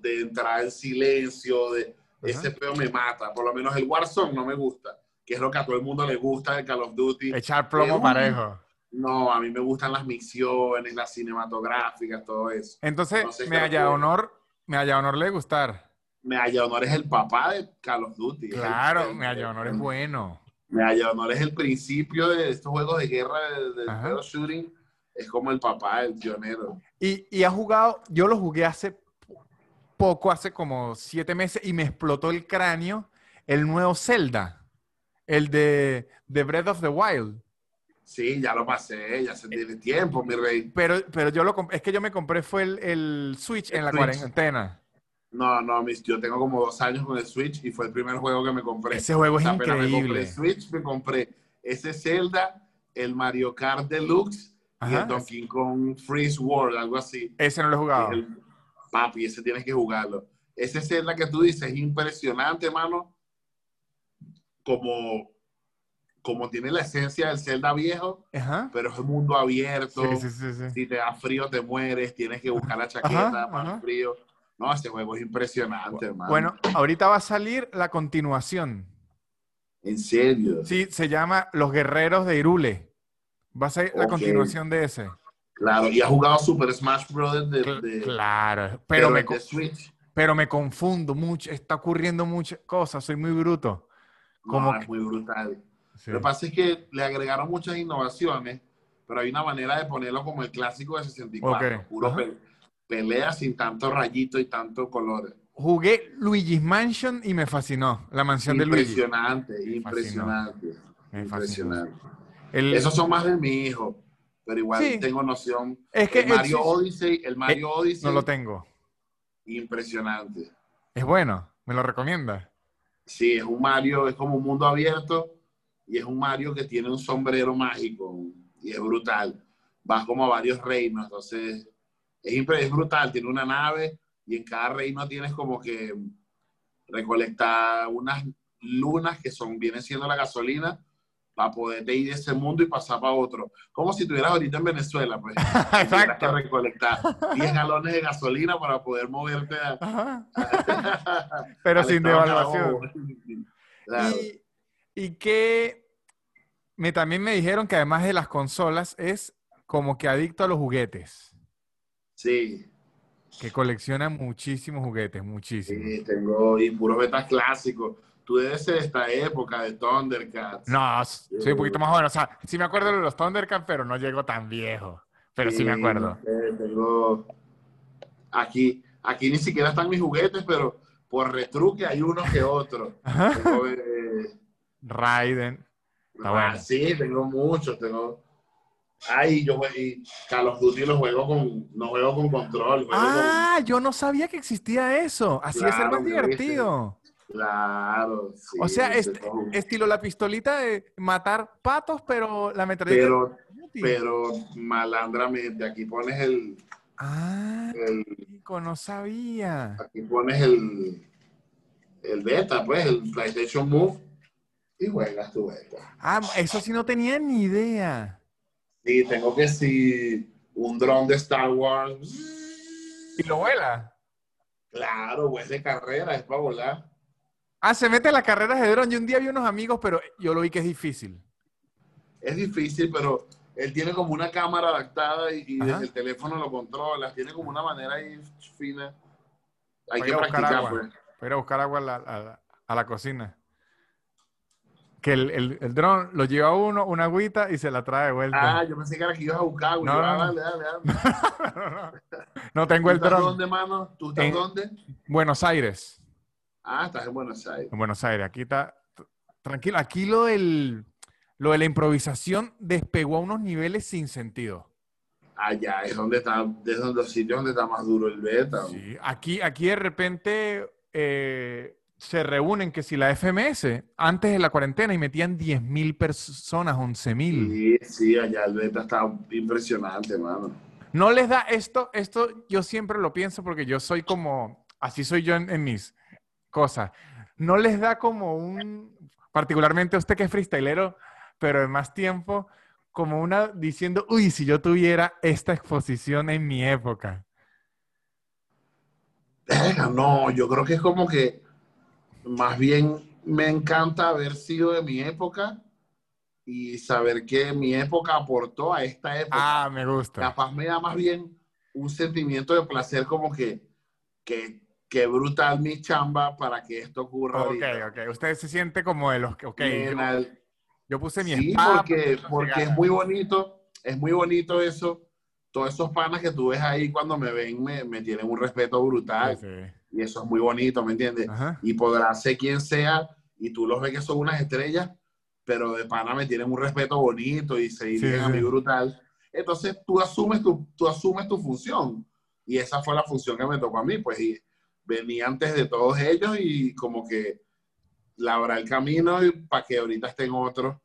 de entrar en silencio, de ese peo me mata. Por lo menos el Warzone no me gusta, que es lo que a todo el mundo le gusta de Call of Duty. Echar plomo parejo. No, a mí me gustan las misiones, las cinematográficas, todo eso. Entonces, me haya honor, me haya honor le gustar. Me haya honor es el papá de Call of Duty. Claro, me haya honor es bueno. Me haya honor es el principio de estos juegos de guerra de, de shooting es como el papá, el pionero. Y, y ha jugado, yo lo jugué hace poco, hace como siete meses, y me explotó el cráneo el nuevo Zelda, el de, de Breath of the Wild. Sí, ya lo pasé, ya se tiene tiempo, mi rey. Pero, pero yo lo es que yo me compré fue el, Switch en la cuarentena. No, no, mis, yo tengo como dos años con el Switch y fue el primer juego que me compré. Ese juego es increíble. Me compré el Switch, me compré ese Zelda, el Mario Kart Deluxe y el Donkey Kong Freeze World, algo así. Ese no lo he jugado. papi, ese tienes que jugarlo. Ese es la que tú dices, es impresionante, hermano. Como, como tiene la esencia del Zelda viejo, pero es un mundo abierto. si te da frío, te mueres, tienes que buscar la chaqueta para el frío. No, este juego es impresionante, hermano. Bueno, ahorita va a salir la continuación. ¿En serio? Sí, se llama Los Guerreros de Irule. Va a ser la Ok. continuación de ese. Claro, y ha jugado Super Smash Bros. de, Cl- de- claro, pero, pero me, de Switch. pero me confundo mucho. Está ocurriendo muchas cosas. Soy muy bruto. Como No, que- es muy brutal. Sí. Lo que pasa es que le agregaron muchas innovaciones, pero hay una manera de ponerlo como el clásico de 64. Ok, Puro pe- pelea sin tanto rayito y tanto colores. Jugué Luigi's Mansion y me fascinó. La mansión de Luigi. Impresionante, impresionante. Impresionante. El- Esos son más de mi hijo, pero igual Sí. tengo noción. es que el Mario el- Odyssey, el Mario Odyssey, no lo tengo. impresionante. Es bueno. ¿Me lo recomienda? Sí, es un Mario, es como un mundo abierto y es un Mario que tiene un sombrero mágico y es brutal. Vas como a varios reinos, entonces es, es brutal. Tiene una nave y en cada reino tienes como que recolectar unas lunas que son vienen siendo la gasolina para poder ir de ese mundo y pasar para otro. Como si estuvieras ahorita en Venezuela, pues. Tuvieras que Exacto. recolectar 10 galones de gasolina para poder moverte a. Pero sin devaluación. Carabobo. Claro. Y, y que me, también me dijeron que además de las consolas es como que adicto a los juguetes. Sí, Que colecciona muchísimos juguetes, muchísimos. sí, tengo y puros betas clásicos. Tú debes ser de esta época de Thundercats. No, soy un poquito más joven. O sea, sí me acuerdo de los Thundercats, pero no llego tan viejo. Pero sí me acuerdo. eh, tengo aquí, aquí ni siquiera están mis juguetes, pero por retruque hay uno que otro. Tengo, eh, Raiden. Está ah, bueno. sí, tengo muchos, tengo. Ay, yo y Call of Duty lo juego con, no juego con control, juego Ah, yo no sabía que existía eso. Así es Claro, más divertido. Claro, sí. O sea, este- todo. estilo la pistolita de matar patos, pero la metralleta. pero, pero malandramente, aquí pones el, Ah, el chico, no sabía. aquí pones el, el beta, pues, el PlayStation Move y juegas tu beta. Ah, eso sí no tenía ni idea. Sí, tengo que si un dron de Star Wars. ¿Y lo vuela? Claro, pues de carrera, es para volar. Ah, se mete en las carreras de dron. Yo un día vi unos amigos, pero yo lo vi que es difícil. Es difícil, pero él tiene como una cámara adaptada y, desde el teléfono lo controla. Tiene como una manera ahí fina. Hay Voy que practicar, agua. pues. Voy a buscar agua a la, a la- a la cocina. Que el, el, el dron lo lleva uno, una agüita y se la trae de Ah, vuelta. yo pensé que era que ibas a buscar, güey. No, ah, no, dale, dale, dale. no tengo ¿Tú el estás dron. dónde, mano? ¿Tú estás En- dónde? Buenos Aires. Ah, estás en Buenos Aires. En Buenos Aires. Aquí está. Tranquilo. Aquí lo del. Lo de la improvisación despegó a unos niveles sin sentido. Allá es donde está, es donde los sitios donde está más duro el beta. Sí, aquí, aquí de repente eh, se reúnen que si la FMS antes de la cuarentena y metían 10.000 personas, 11.000. Sí, sí, allá el beta está impresionante, mano. No les da esto, esto yo siempre lo pienso porque yo soy como, así soy yo en, en mis cosas. No les da como un, particularmente a usted que es freestylero, pero de más tiempo, como una diciendo, uy, si yo tuviera esta exposición en mi época. No, yo creo que es como que más bien me encanta haber sido de mi época y saber que mi época aportó a esta época. Ah, me gusta. Capaz me da más bien un sentimiento de placer como que, que, que brutal mi chamba para que esto ocurra. Ok, ahorita. ok. Usted se siente como de los que, ok, yo, al- yo puse mi Sí, espada porque, porque es muy bonito, es muy bonito eso. Todos esos panas que tú ves ahí cuando me ven me, me tienen un respeto brutal. Sí, sí. Y eso es muy bonito, ¿me entiendes? Ajá. Y podrá ser quien sea y tú los ves que son unas estrellas, pero de pana me tienen un respeto bonito y se dirigen a mí brutal. Entonces tú asumes tu, tú asumes tu función. Y esa fue la función que me tocó a mí, pues y venía antes de todos ellos y como que labrar el camino para que ahorita estén otros.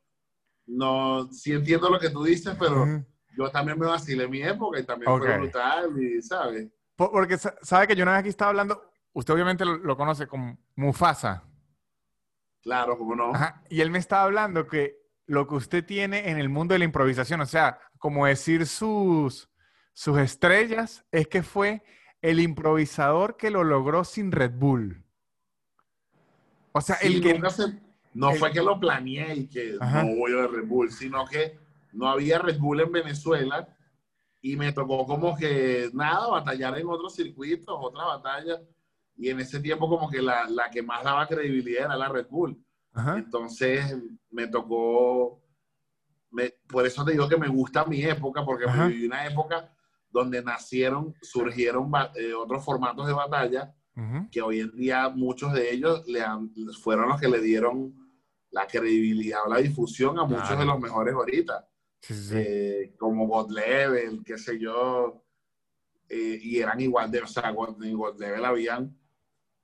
No, sí entiendo lo que tú dices, pero yo también me vacilé mi época y también Ok. fue brutal y, ¿sabes? Po- Porque sa- sabe que yo una vez aquí estaba hablando, usted obviamente lo, lo conoce como Mufasa. Claro, como no. Ajá, Y él me estaba hablando que lo que usted tiene en el mundo de la improvisación, o sea, como decir sus, sus estrellas, es que fue el improvisador que lo logró sin Red Bull. O sea, Sí, el que... nunca se- no el- fue que lo planeé y que Ajá. no voy a Red Bull, sino que no había Red Bull en Venezuela y me tocó como que nada, batallar en otros circuitos, otras batallas. Y en ese tiempo como que la, la que más daba credibilidad era la Red Bull. Entonces me tocó, me, por eso te digo que me gusta mi época, porque viví una época donde nacieron, surgieron eh, otros formatos de batalla, que hoy en día muchos de ellos le fueron los que le dieron la credibilidad o la difusión a muchos de los mejores ahorita. Eh, como God Level, qué sé yo, eh, y eran igual de, o sea, en God Level habían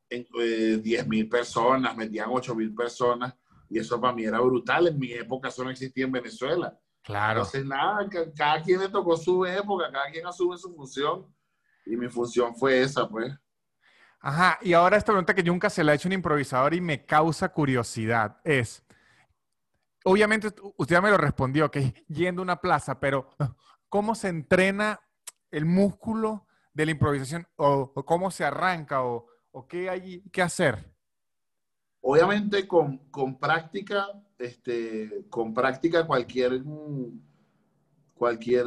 eh, 10 mil personas, metían 8 mil personas, y eso para mí era brutal. En mi época eso no existía en Venezuela. Claro. Entonces, nada, cada quien le tocó su época, cada quien asume su función, y mi función fue esa, pues. Ajá, y ahora esta pregunta que nunca se la ha hecho un improvisador y me causa curiosidad es, obviamente usted ya me lo respondió, que yendo a una plaza, pero ¿cómo se entrena el músculo de la improvisación? ¿O, cómo se arranca? O, qué hay que hacer? Obviamente con, práctica, este, con práctica cualquier, cualquier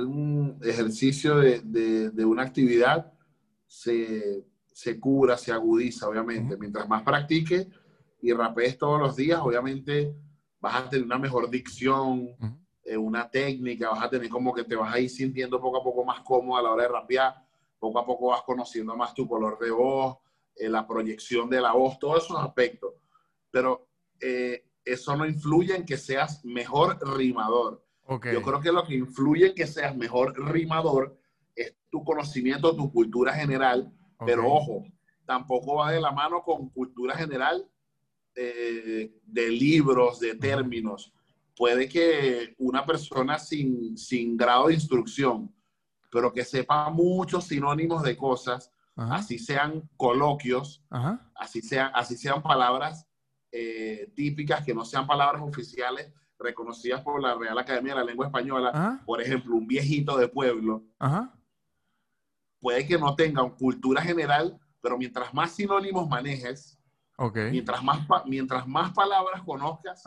ejercicio de, una actividad se, cura, se agudiza, obviamente. Mientras más practique y rapees todos los días, obviamente vas a tener una mejor dicción, eh, una técnica, vas a tener como que te vas a ir sintiendo poco a poco más cómodo a la hora de rapear, poco a poco vas conociendo más tu color de voz, eh, la proyección de la voz, todos esos aspectos. Pero eh, eso no influye en que seas mejor rimador. Yo creo que lo que influye en que seas mejor rimador es tu conocimiento, tu cultura general, pero ojo, tampoco va de la mano con cultura general eh, de libros, de términos. Puede que una persona sin, sin grado de instrucción, pero que sepa muchos sinónimos de cosas, así sean coloquios, así sean, así sean palabras eh, típicas, que no sean palabras oficiales reconocidas por la Real Academia de la Lengua Española, por ejemplo, un viejito de pueblo, puede que no tenga cultura general, pero mientras más sinónimos manejes, Mientras, más mientras más palabras conozcas,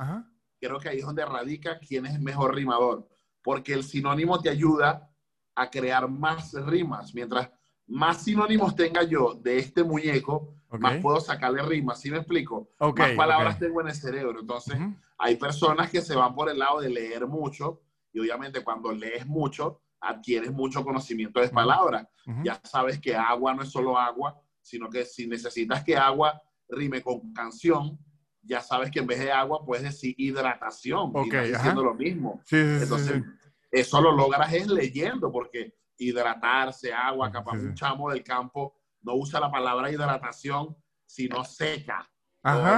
creo que ahí es donde radica quién es mejor rimador. Porque el sinónimo te ayuda a crear más rimas. Mientras más sinónimos tenga yo de este muñeco, más puedo sacarle rimas. ¿Sí me explico? más palabras tengo en el cerebro. Entonces, hay personas que se van por el lado de leer mucho y obviamente cuando lees mucho, adquieres mucho conocimiento de palabras. Ya sabes que agua no es solo agua, sino que si necesitas que agua rime con canción, ya sabes que en vez de agua puedes decir hidratación. y estás diciendo lo mismo. Entonces, eso lo logras es leyendo, porque hidratarse, agua, capaz un chamo del campo no usa la palabra hidratación, sino seca.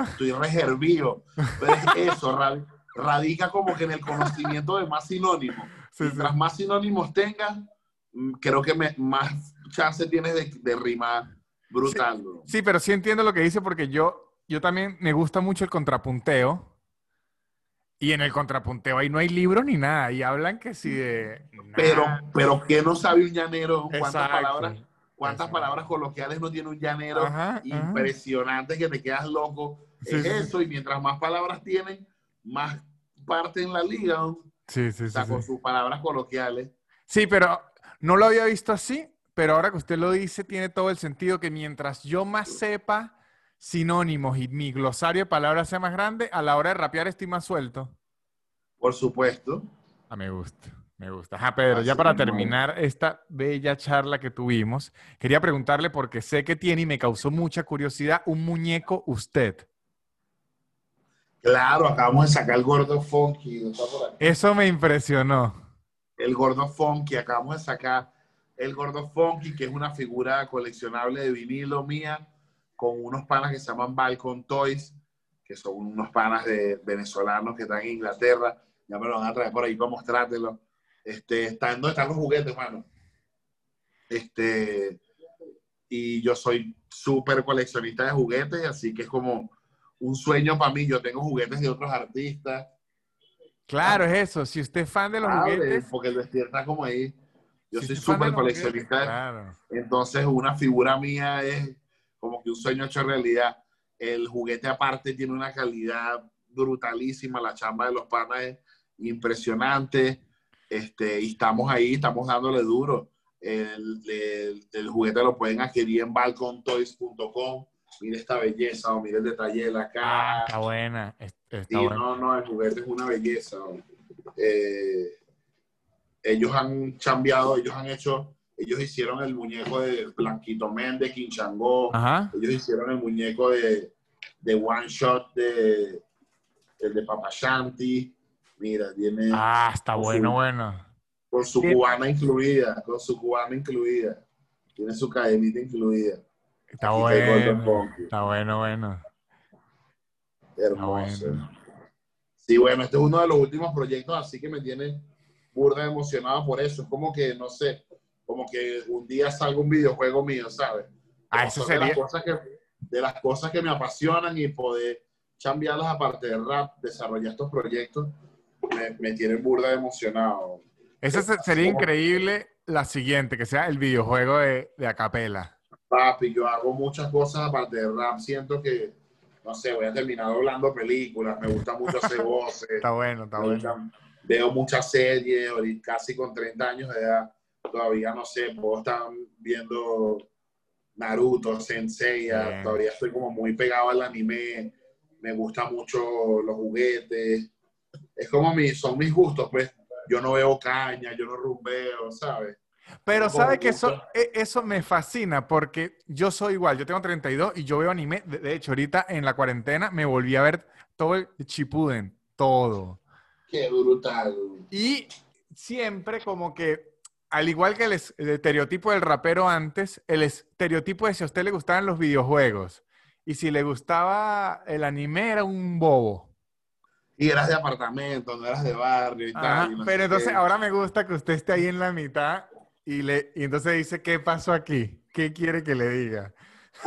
estoy reservío. Pero es eso, radica como que en el conocimiento de más sinónimos. Mientras más sinónimos tengas, mm, creo que más chance tienes de, de rimar Brutal, sí, pero sí entiendo lo que dice porque yo, yo también me gusta mucho el contrapunteo. Y en el contrapunteo ahí no hay libros ni nada. Y hablan que sí de. Pero, pero ¿qué no sabe un llanero? ¿Cuántas palabras? ¿Cuántas palabras coloquiales no tiene un llanero? Impresionante que te quedas loco. es eso, y mientras más palabras tienen, más parte en la liga. Sí, sí, sí. con sus palabras coloquiales. Sí, pero no lo había visto así, pero ahora que usted lo dice, tiene todo el sentido que mientras yo más sepa sinónimos y mi glosario de palabras sea más grande, a la hora de rapear estoy más suelto. Por supuesto. Ah, me gusta, me gusta. Ajá, Pedro, ya para terminar esta bella charla que tuvimos, quería preguntarle, porque sé que tiene y me causó mucha curiosidad, un muñeco usted. Claro, acabamos de sacar el gordo funky. Eso me impresionó. El gordo funky, acabamos de sacar el Gordo Funky, que es una figura coleccionable de vinilo mía, con unos panas que se llaman Balcon Toys, que son unos panas de venezolanos que están en Inglaterra. Ya me lo van a traer por ahí para mostrártelo. Este, están, ¿Dónde están los juguetes, mano? Este, y yo soy súper coleccionista de juguetes, así que es como un sueño para mí. Yo tengo juguetes de otros artistas. Claro, es eso. Si usted es fan de los juguetes. Porque el está como ahí. Yo soy súper coleccionista. Entonces, una figura mía es como que un sueño hecho realidad. El juguete aparte tiene una calidad brutalísima. La chamba de los panas es impresionante. Este, y estamos ahí, estamos dándole duro. El, el, juguete lo pueden adquirir en balcontoys.com. Mire esta belleza, o mire el detalle de la cara. Ah, está buena. Está No, no, el juguete es una belleza. Eh, ellos han cambiado, ellos han hecho, ellos hicieron el muñeco de Blanquito Méndez, Quinchango. Ellos hicieron el muñeco de, de One Shot de el de Papashanti. Mira, tiene. Ah, está bueno, bueno. Con su cubana incluida, con su cubana incluida. Tiene su cadenita incluida. Está bueno. Está bueno, bueno. Hermoso. Sí, bueno, este es uno de los últimos proyectos, así que me tiene burda emocionado por eso. Es como que, no sé, como que un día salga un videojuego mío, ¿sabes? Ah, eso sería. De las, cosas que, de las cosas que me apasionan y poder cambiarlas aparte de rap, desarrollar estos proyectos, me, me tienen burda emocionado. Eso sería increíble la siguiente, que sea el videojuego de, de Acapela. Papi, yo hago muchas cosas aparte de rap. Siento que, no sé, voy a terminar doblando películas. Me gusta mucho hacer voces. está bueno, está bueno. veo muchas series, casi con 30 años de edad. Todavía, no sé, puedo estar viendo Naruto, Sensei. Todavía estoy como muy pegado al anime. Me gustan mucho los juguetes. Es como mi, son mis gustos, pues yo no veo caña, yo no rumbeo, ¿sabes? Pero sabe que eso, e, eso me fascina porque yo soy igual, yo tengo 32 y yo veo anime, de hecho ahorita en la cuarentena me volví a ver todo el Chipuden, todo. Qué brutal. Y siempre como que, al igual que el, estereotipo del rapero antes, el estereotipo de si a usted le gustaban los videojuegos y si le gustaba el anime era un bobo y eras de apartamento, no eras de barrio y tal. pero entonces ahora me gusta que usted esté ahí en la mitad y, le, y entonces dice, ¿qué pasó aquí? ¿Qué quiere que le diga?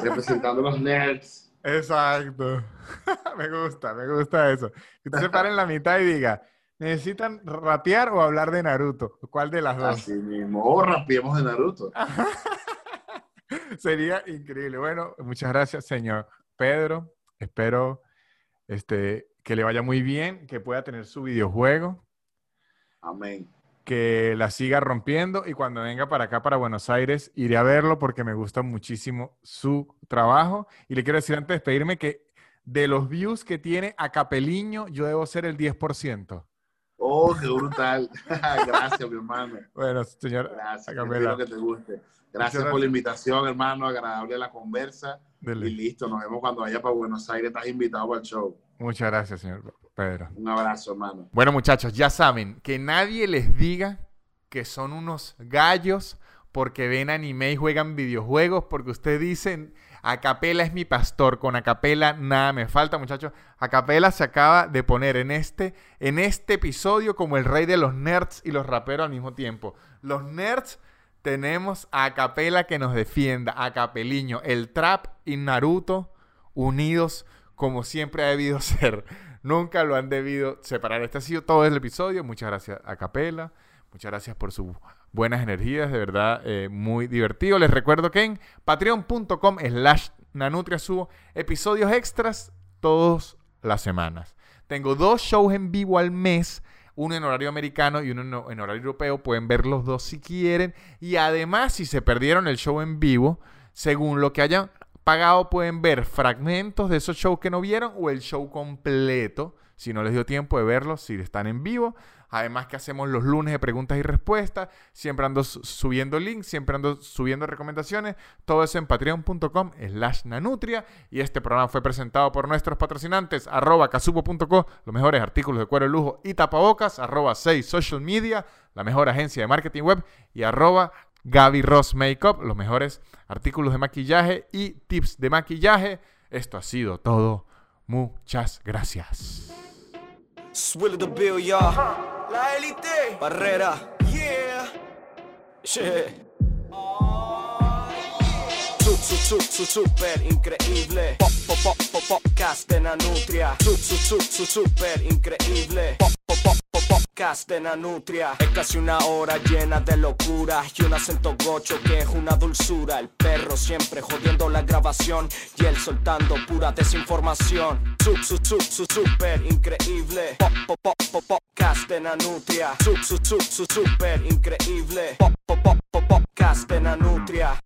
Representando los nerds. Exacto. me gusta, me gusta eso. Que usted se para en la mitad y diga, ¿necesitan rapear o hablar de Naruto? ¿Cuál de las dos? Así mismo. O rapeemos de Naruto. Sería increíble. Bueno, muchas gracias, señor Pedro. Espero este, que le vaya muy bien, que pueda tener su videojuego. Amén. Que la siga rompiendo y cuando venga para acá, para Buenos Aires, iré a verlo porque me gusta muchísimo su trabajo. Y le quiero decir antes de despedirme que de los views que tiene a Capeliño, yo debo ser el 10%. Oh, qué brutal. Gracias, mi hermano. Bueno, señor. Gracias, espero que te guste. Gracias por la invitación, hermano. Agradable la conversa. Y listo, nos vemos cuando vaya para Buenos Aires. Estás invitado al show. Muchas gracias, señor Pedro. Un abrazo, hermano. Bueno, muchachos, ya saben, que nadie les diga que son unos gallos porque ven anime y juegan videojuegos, porque ustedes dicen, Acapela es mi pastor, con Acapela nada me falta, muchachos. Acapela se acaba de poner en este, en este episodio como el rey de los nerds y los raperos al mismo tiempo. Los nerds tenemos a Acapela que nos defienda, a Capeliño, el trap y Naruto unidos como siempre ha debido ser. Nunca lo han debido separar. Este ha sido todo el episodio. Muchas gracias a Capela. Muchas gracias por sus buenas energías. De verdad, eh, muy divertido. Les recuerdo que en patreon.com slash nanutria subo episodios extras todas las semanas. Tengo dos shows en vivo al mes. Uno en horario americano y uno en horario europeo. Pueden ver los dos si quieren. Y además, si se perdieron el show en vivo, según lo que hayan pagado pueden ver fragmentos de esos shows que no vieron o el show completo, si no les dio tiempo de verlo, si están en vivo. Además que hacemos los lunes de preguntas y respuestas, siempre ando subiendo links, siempre ando subiendo recomendaciones, todo eso en patreon.com slash nanutria. Y este programa fue presentado por nuestros patrocinantes, arroba casupo.co, los mejores artículos de cuero de lujo y tapabocas, arroba 6 social media, la mejor agencia de marketing web, y arroba Gaby Ross Makeup, los mejores artículos de maquillaje y tips de maquillaje. Esto ha sido todo. Muchas gracias. La élite. Barrera. Yeah. Super increíble. Pop, pop, pop, pop, podcast de Nanutria. super increíble. Pop, pop, pop, podcast de. Es casi una hora llena de locura y un acento gocho que es una dulzura. El perro siempre jodiendo la grabación y él soltando pura desinformación. Super increíble. Pop, pop, pop, pop, podcast de Nanutria. Super increíble. Pop, pop, pop, pop, podcast de.